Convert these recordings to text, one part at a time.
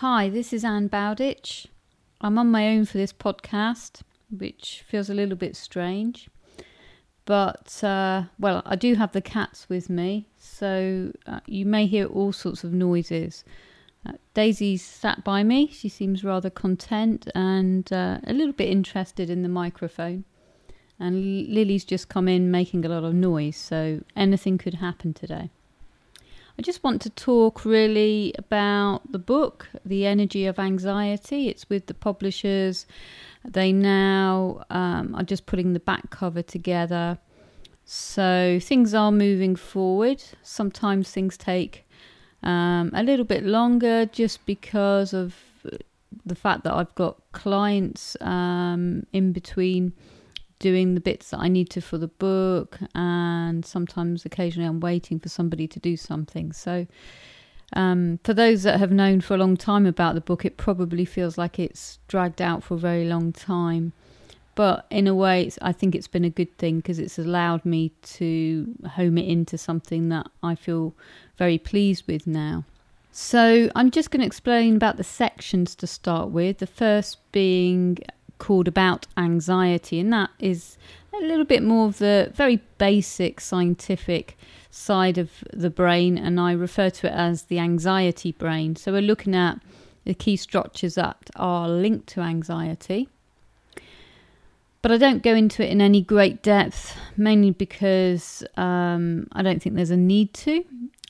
Hi, this is Ann Bowditch. I'm on my own for this podcast, which feels a little bit strange. But, uh, well, I do have the cats with me, so uh, you may hear all sorts of noises. Uh, Daisy's sat by me. She seems rather content and uh, a little bit interested in the microphone. And Lily's just come in making a lot of noise, so anything could happen today. I just want to talk really about the book, The Energy of Anxiety. It's with the publishers. They now um, are just putting the back cover together. So things are moving forward. Sometimes things take um, a little bit longer just because of the fact that I've got clients um, in between doing the bits that I need to for the book, and sometimes occasionally I'm waiting for somebody to do something. So, um, for those that have known for a long time about the book, it probably feels like it's dragged out for a very long time. But in a way, I think it's been a good thing because it's allowed me to home it into something that I feel very pleased with now. So, I'm just going to explain about the sections to start with. The first being called About Anxiety, and that is a little bit more of the very basic scientific side of the brain, and I refer to it as the anxiety brain. So we're looking at the key structures that are linked to anxiety. But I don't go into it in any great depth, mainly because um, I don't think there's a need to.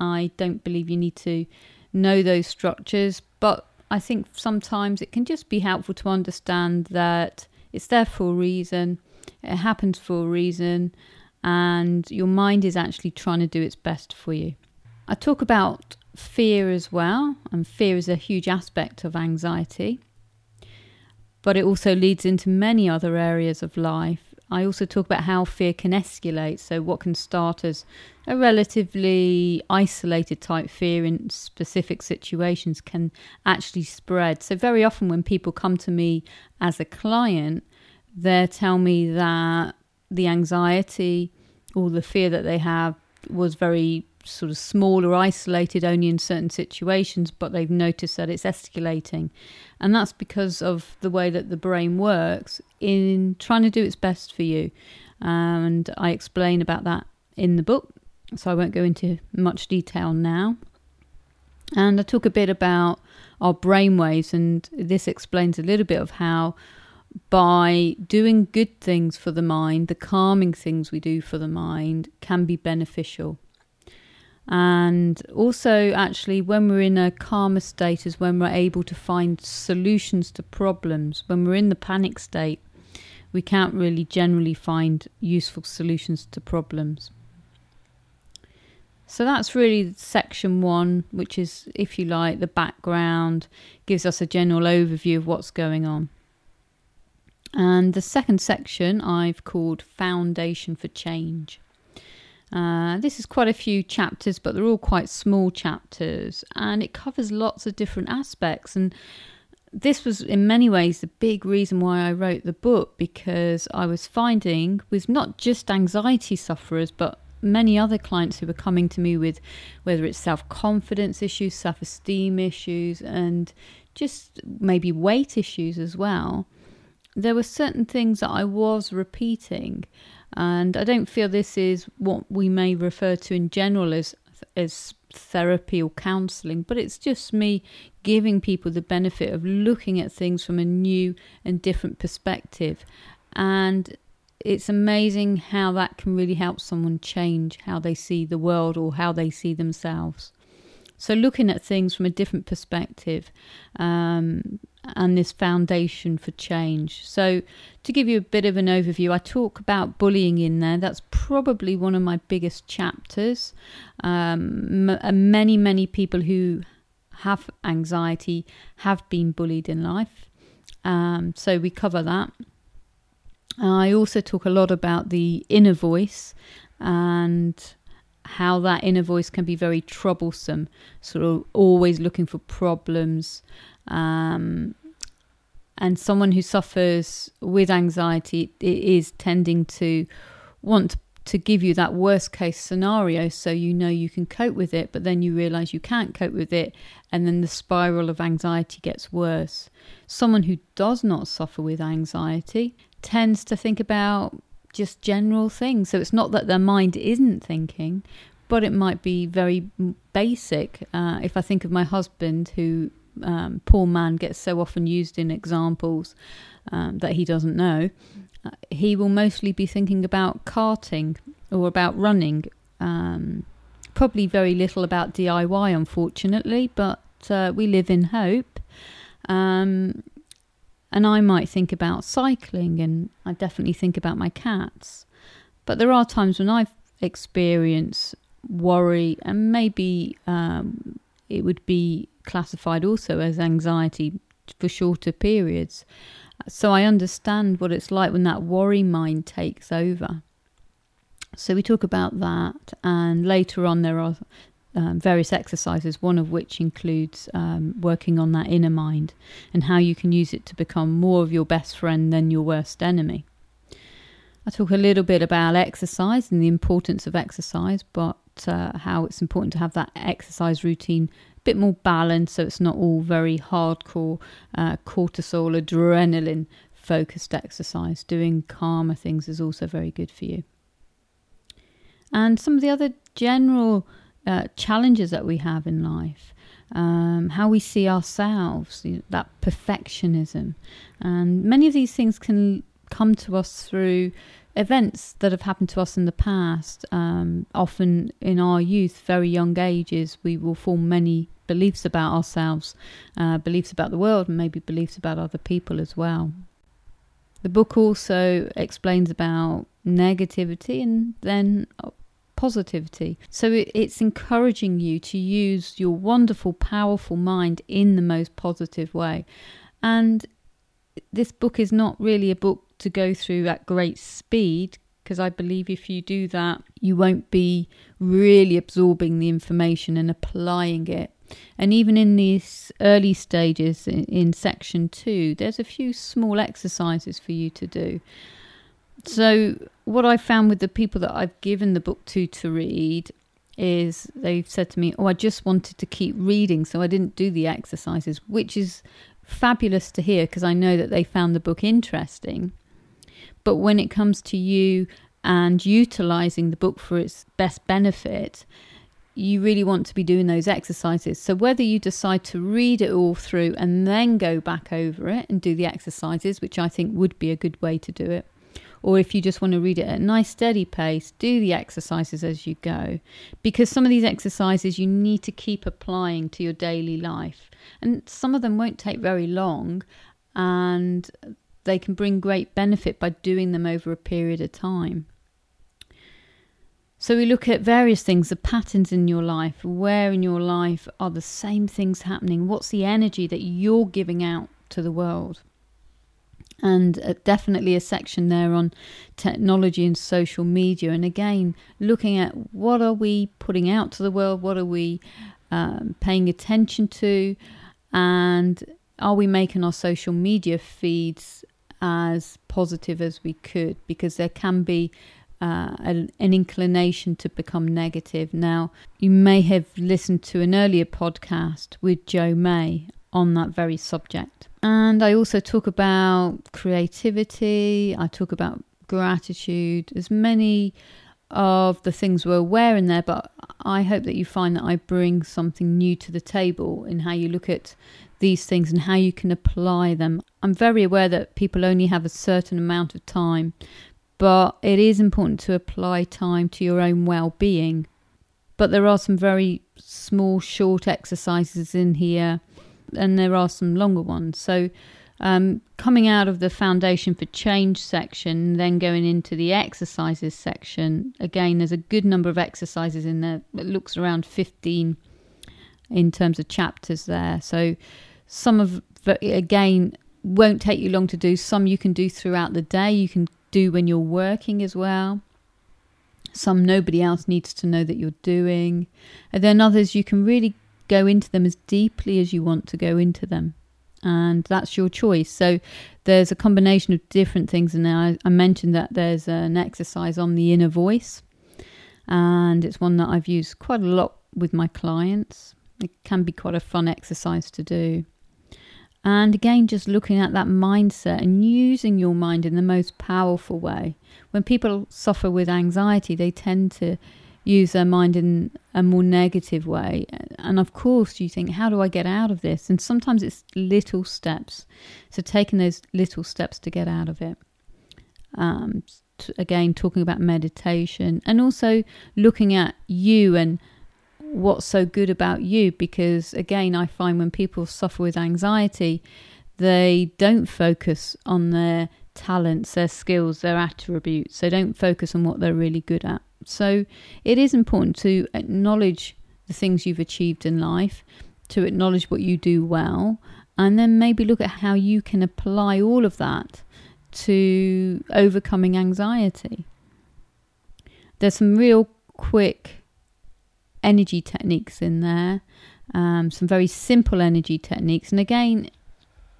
I don't believe you need to know those structures, but I think sometimes it can just be helpful to understand that it's there for a reason, it happens for a reason, and your mind is actually trying to do its best for you. I talk about fear as well, and fear is a huge aspect of anxiety, but it also leads into many other areas of life I also talk about how fear can escalate. So, what can start as a relatively isolated type fear in specific situations can actually spread. So, very often when people come to me as a client, they tell me that the anxiety or the fear that they have was very sort of small or isolated only in certain situations, but they've noticed that it's escalating. And that's because of the way that the brain works in trying to do its best for you. And I explain about that in the book, so I won't go into much detail now. And I talk a bit about our brain waves, and this explains a little bit of how by doing good things for the mind, the calming things we do for the mind can be beneficial. And also, actually, when we're in a calmer state, is when we're able to find solutions to problems. When we're in the panic state, we can't really generally find useful solutions to problems. So that's really section one, which is, if you like, the background, gives us a general overview of what's going on. And the second section I've called Foundation for Change. Uh, this is quite a few chapters, but they're all quite small chapters, and it covers lots of different aspects. And this was, in many ways, the big reason why I wrote the book because I was finding with not just anxiety sufferers, but many other clients who were coming to me with whether it's self confidence issues, self esteem issues, and just maybe weight issues as well. There were certain things that I was repeating and I don't feel this is what we may refer to in general as as therapy or counseling, but it's just me giving people the benefit of looking at things from a new and different perspective. And it's amazing how that can really help someone change how they see the world or how they see themselves. So, looking at things from a different perspective um, and this foundation for change. So, to give you a bit of an overview, I talk about bullying in there. That's probably one of my biggest chapters. Um, m- many, many people who have anxiety have been bullied in life. Um, so, we cover that. I also talk a lot about the inner voice and how that inner voice can be very troublesome, sort of always looking for problems. Um, and someone who suffers with anxiety is tending to want to give you that worst case scenario so you know you can cope with it, but then you realize you can't cope with it, and then the spiral of anxiety gets worse. Someone who does not suffer with anxiety tends to think about just general things. So it's not that their mind isn't thinking, but it might be very basic. Uh, if I think of my husband, who um, poor man gets so often used in examples um, that he doesn't know, uh, he will mostly be thinking about karting or about running. Um, probably very little about DIY, unfortunately, but uh, we live in hope. Um, and I might think about cycling, and I definitely think about my cats. But there are times when I've experienced worry, and maybe um, it would be classified also as anxiety for shorter periods. So I understand what it's like when that worry mind takes over. So we talk about that, and later on there are um, various exercises, one of which includes um, working on that inner mind and how you can use it to become more of your best friend than your worst enemy. I talk a little bit about exercise and the importance of exercise, but uh, how it's important to have that exercise routine a bit more balanced so it's not all very hardcore uh, cortisol, adrenaline focused exercise. Doing calmer things is also very good for you. And some of the other general uh, challenges that we have in life, um, how we see ourselves, you know, that perfectionism. And many of these things can come to us through events that have happened to us in the past. Um, often in our youth, very young ages, we will form many beliefs about ourselves, uh, beliefs about the world, and maybe beliefs about other people as well. The book also explains about negativity and then positivity. So it's encouraging you to use your wonderful, powerful mind in the most positive way. And this book is not really a book to go through at great speed because I believe if you do that, you won't be really absorbing the information and applying it. And even in these early stages in, in section two, there's a few small exercises for you to do. So, what I found with the people that I've given the book to to read is they've said to me, Oh, I just wanted to keep reading, so I didn't do the exercises, which is fabulous to hear because I know that they found the book interesting. But when it comes to you and utilizing the book for its best benefit, you really want to be doing those exercises. So, whether you decide to read it all through and then go back over it and do the exercises, which I think would be a good way to do it, or if you just want to read it at a nice steady pace, do the exercises as you go. Because some of these exercises you need to keep applying to your daily life. And some of them won't take very long and they can bring great benefit by doing them over a period of time. So we look at various things, the patterns in your life, where in your life are the same things happening, what's the energy that you're giving out to the world? And uh, definitely a section there on technology and social media. And again looking at what are we putting out to the world? What are we um, paying attention to? And are we making our social media feeds as positive as we could because there can be uh, an, an, inclination to become negative. Now, you may have listened to an earlier podcast with Joe May on that very subject. And I also talk about creativity, I talk about gratitude, as many of the things we're aware in there, but I hope that you find that I bring something new to the table in how you look at these things and how you can apply them. I'm very aware that people only have a certain amount of time, but it is important to apply time to your own well being. But there are some very small, short exercises in here and there are some longer ones. So, um, coming out of the Foundation for Change section, then going into the exercises section, again, there's a good number of exercises in there. It looks around 15 in terms of chapters there. So, some of, again, won't take you long to do. Some you can do throughout the day, you can do when you're working as well. Some nobody else needs to know that you're doing. And then others you can really go into them as deeply as you want to go into them. and that's your choice. So there's a combination of different things And there. I, I mentioned that there's an exercise on the inner voice, and it's one that I've used quite a lot with my clients. It can be quite a fun exercise to do. And again, just looking at that mindset and using your mind in the most powerful way. When people suffer with anxiety, they tend to use their mind in a more negative way. And of course, you think, how do I get out of this? And sometimes it's little steps. So, taking those little steps to get out of it. Um, t- again, talking about meditation and also looking at you and what's so good about you. Because, again, I find when people suffer with anxiety, they don't focus on their talents, their skills, their attributes. They don't focus on what they're really good at. So it is important to acknowledge the things you've achieved in life, to acknowledge what you do well, and then maybe look at how you can apply all of that to overcoming anxiety. There's some real quick energy techniques in there, um, some very simple energy techniques. And again,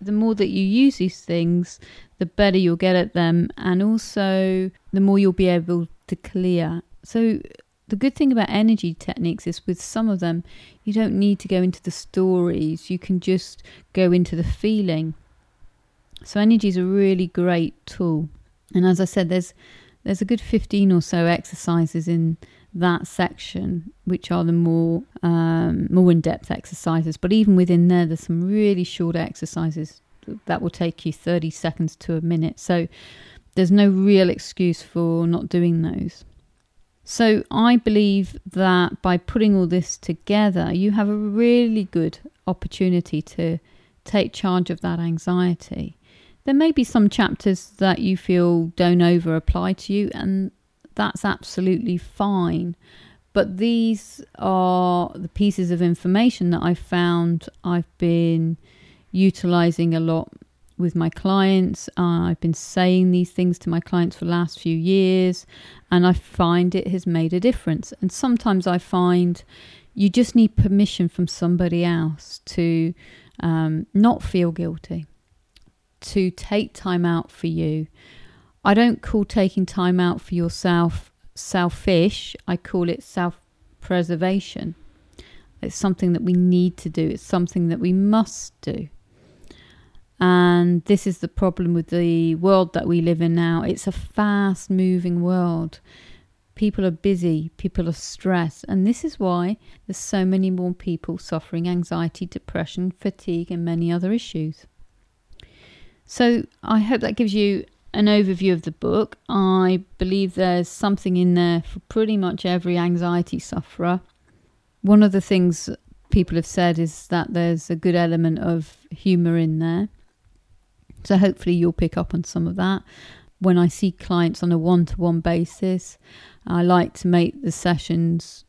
the more that you use these things, the better you'll get at them, and also the more you'll be able to clear. So, the good thing about energy techniques is with some of them, you don't need to go into the stories, you can just go into the feeling. So, energy is a really great tool. And as I said, there's there's a good 15 or so exercises in that section, which are the more um, more in depth exercises. But even within there, there's some really short exercises that will take you 30 seconds to a minute. So there's no real excuse for not doing those. So I believe that by putting all this together, you have a really good opportunity to take charge of that anxiety. There may be some chapters that you feel don't over apply to you, and that's absolutely fine. But these are the pieces of information that I found I've been utilizing a lot with my clients. Uh, I've been saying these things to my clients for the last few years, and I find it has made a difference. And sometimes I find you just need permission from somebody else to um, not feel guilty, to take time out for you. I don't call taking time out for yourself selfish, I call it self preservation. It's something that we need to do, it's something that we must do. And this is the problem with the world that we live in now. It's a fast moving world. People are busy, people are stressed, and this is why there's so many more people suffering anxiety, depression, fatigue, and many other issues. So, I hope that gives you an overview of the book. I believe there's something in there for pretty much every anxiety sufferer. One of the things people have said is that there's a good element of humour in there. So hopefully you'll pick up on some of that. When I see clients on a one to one basis, I like to make the sessions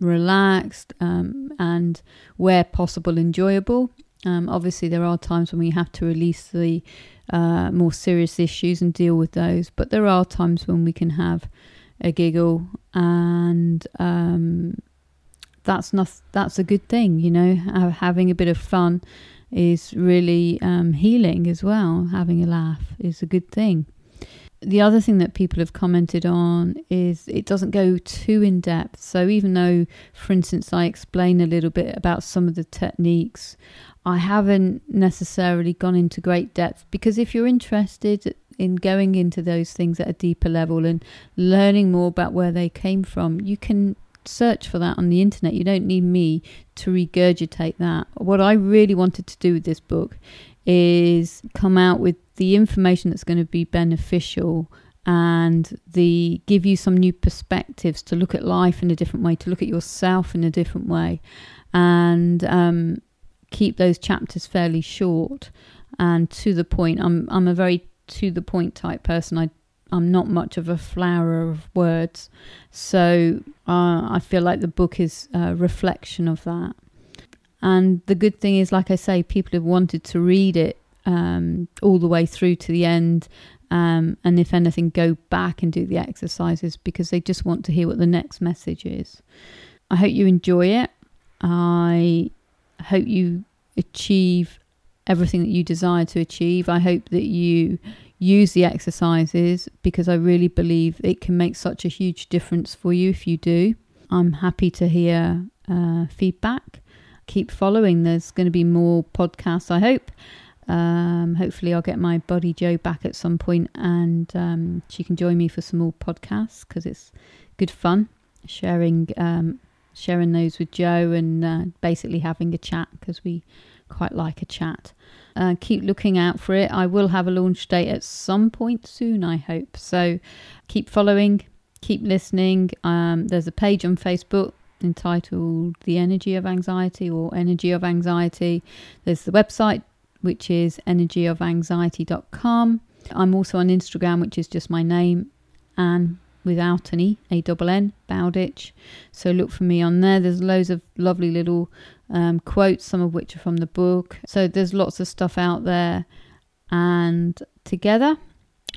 relaxed um, and, where possible, enjoyable. Um, obviously, there are times when we have to release the uh, more serious issues and deal with those, but there are times when we can have a giggle, and um, that's not that's a good thing, you know. Having a bit of fun is really um, healing as well. Having a laugh is a good thing. The other thing that people have commented on is it doesn't go too in depth. So, even though, for instance, I explain a little bit about some of the techniques, I haven't necessarily gone into great depth because if you're interested in going into those things at a deeper level and learning more about where they came from, you can search for that on the internet. You don't need me to regurgitate that. What I really wanted to do with this book is come out with the information that's going to be beneficial and the give you some new perspectives to look at life in a different way, to look at yourself in a different way, and um, keep those chapters fairly short and to the point. I'm I'm a very to the point type person. I I'm not much of a flower of words. So uh, I feel like the book is a reflection of that. And the good thing is, like I say, people have wanted to read it um, all the way through to the end. Um, and if anything, go back and do the exercises because they just want to hear what the next message is. I hope you enjoy it. I hope you achieve everything that you desire to achieve. I hope that you use the exercises because I really believe it can make such a huge difference for you if you do. I'm happy to hear uh, feedback. Keep following. There's going to be more podcasts, I hope. Um, hopefully, I'll get my buddy Joe back at some point and um, she can join me for some more podcasts because it's good fun sharing um, sharing those with Joe and uh, basically having a chat because we quite like a chat. Uh, keep looking out for it. I will have a launch date at some point soon, I hope. So keep following, keep listening. Um, there's a page on Facebook entitled The Energy of Anxiety or Energy of Anxiety. There's the website, which is energyofanxiety.com. I'm also on Instagram, which is just my name, Ann without an E, A double N, Bowditch. So look for me on there. There's loads of lovely little um, quotes, some of which are from the book. So there's lots of stuff out there. And together,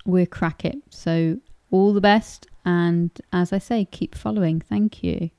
we're crack it. So all the best. And as I say, keep following. Thank you.